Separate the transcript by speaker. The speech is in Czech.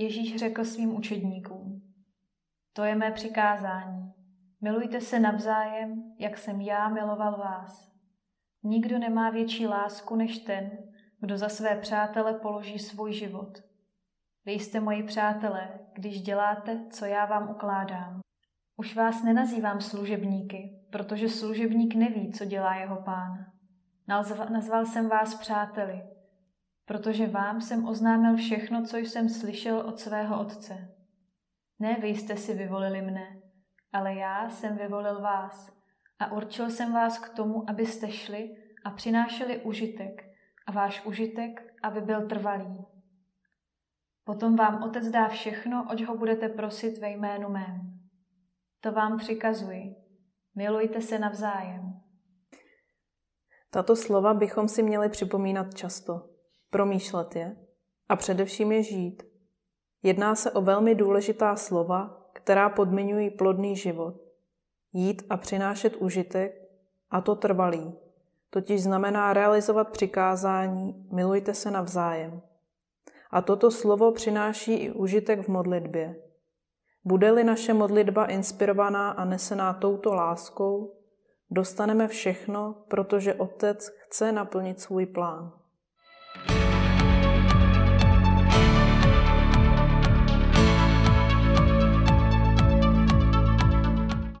Speaker 1: Ježíš řekl svým učedníkům, to je mé přikázání. Milujte se navzájem, jak jsem já miloval vás. Nikdo nemá větší lásku než ten, kdo za své přátele položí svůj život. Vy jste moji přátelé, když děláte, co já vám ukládám. Už vás nenazývám služebníky, protože služebník neví, co dělá jeho pán. Nazval jsem vás přáteli, protože vám jsem oznámil všechno, co jsem slyšel od svého otce. Ne vy jste si vyvolili mne, ale já jsem vyvolil vás a určil jsem vás k tomu, abyste šli a přinášeli užitek a váš užitek, aby byl trvalý. Potom vám otec dá všechno, oč ho budete prosit ve jménu mém. To vám přikazuji. Milujte se navzájem.
Speaker 2: Tato slova bychom si měli připomínat často, promýšlet je a především je žít. Jedná se o velmi důležitá slova, která podmiňují plodný život. Jít a přinášet užitek, a to trvalý. Totiž znamená realizovat přikázání, milujte se navzájem. A toto slovo přináší i užitek v modlitbě. Bude-li naše modlitba inspirovaná a nesená touto láskou, dostaneme všechno, protože Otec chce naplnit svůj plán.